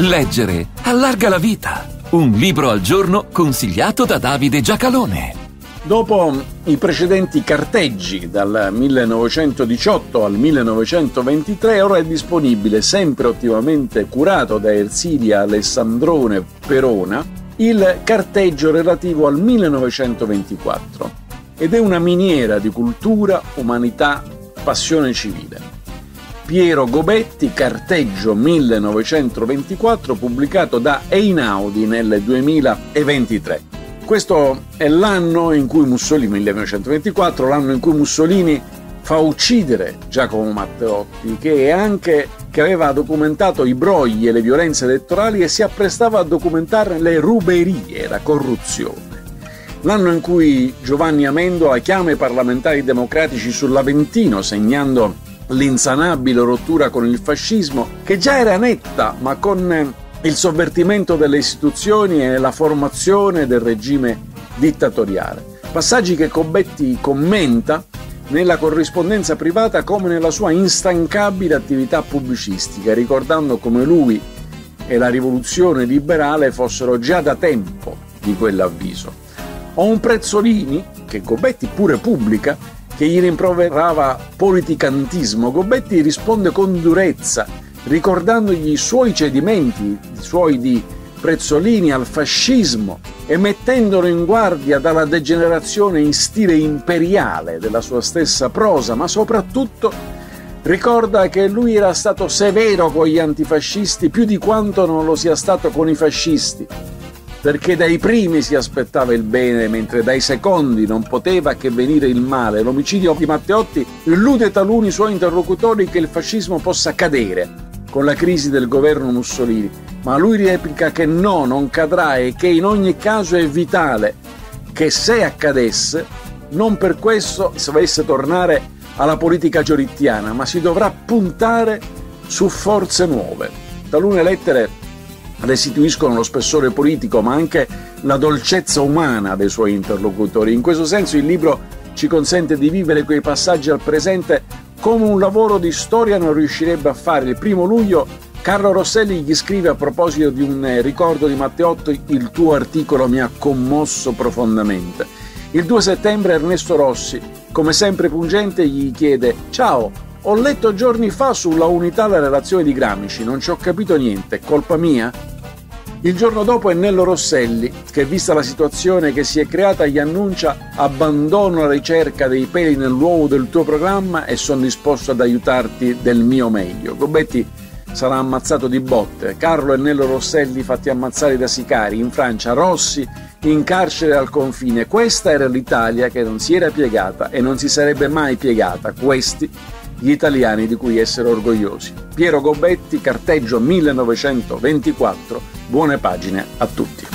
Leggere allarga la vita. Un libro al giorno consigliato da Davide Giacalone. Dopo i precedenti carteggi dal 1918 al 1923, ora è disponibile, sempre ottimamente curato da Ersilia Alessandrone Perona, il carteggio relativo al 1924 ed è una miniera di cultura, umanità, passione civile. Piero Gobetti, Carteggio 1924, pubblicato da Einaudi nel 2023. Questo è l'anno in cui Mussolini, 1924, l'anno in cui Mussolini fa uccidere Giacomo Matteotti, che, anche, che aveva documentato i brogli e le violenze elettorali e si apprestava a documentare le ruberie, la corruzione. L'anno in cui Giovanni Amendola chiama i parlamentari democratici sull'Aventino, segnando l'insanabile rottura con il fascismo, che già era netta, ma con il sovvertimento delle istituzioni e la formazione del regime dittatoriale. Passaggi che Cobetti commenta nella corrispondenza privata come nella sua instancabile attività pubblicistica, ricordando come lui e la rivoluzione liberale fossero già da tempo di quell'avviso. Ho un Prezzolini, che Gobetti pure pubblica, che gli rimproverava politicantismo, Gobetti risponde con durezza, ricordandogli i suoi cedimenti, i suoi di Prezzolini al fascismo e mettendolo in guardia dalla degenerazione in stile imperiale della sua stessa prosa, ma soprattutto ricorda che lui era stato severo con gli antifascisti più di quanto non lo sia stato con i fascisti perché dai primi si aspettava il bene, mentre dai secondi non poteva che venire il male. L'omicidio di Matteotti illude taluni suoi interlocutori che il fascismo possa cadere con la crisi del governo Mussolini, ma lui replica che no, non cadrà e che in ogni caso è vitale che se accadesse, non per questo si dovesse tornare alla politica gioritiana, ma si dovrà puntare su forze nuove. Talune lettere restituiscono lo spessore politico ma anche la dolcezza umana dei suoi interlocutori. In questo senso il libro ci consente di vivere quei passaggi al presente come un lavoro di storia non riuscirebbe a fare. Il primo luglio Carlo Rosselli gli scrive a proposito di un ricordo di Matteotto il tuo articolo mi ha commosso profondamente. Il 2 settembre Ernesto Rossi, come sempre pungente, gli chiede Ciao, ho letto giorni fa sulla unità la relazione di Gramsci, non ci ho capito niente, colpa mia? Il giorno dopo è Nello Rosselli, che vista la situazione che si è creata gli annuncia abbandono la ricerca dei peli nell'uovo del tuo programma e sono disposto ad aiutarti del mio meglio. Gobetti sarà ammazzato di botte, Carlo e Nello Rosselli fatti ammazzare da sicari, in Francia Rossi in carcere al confine. Questa era l'Italia che non si era piegata e non si sarebbe mai piegata. Questi gli italiani di cui essere orgogliosi. Piero Gobetti, carteggio 1924 Buone pagine a tutti.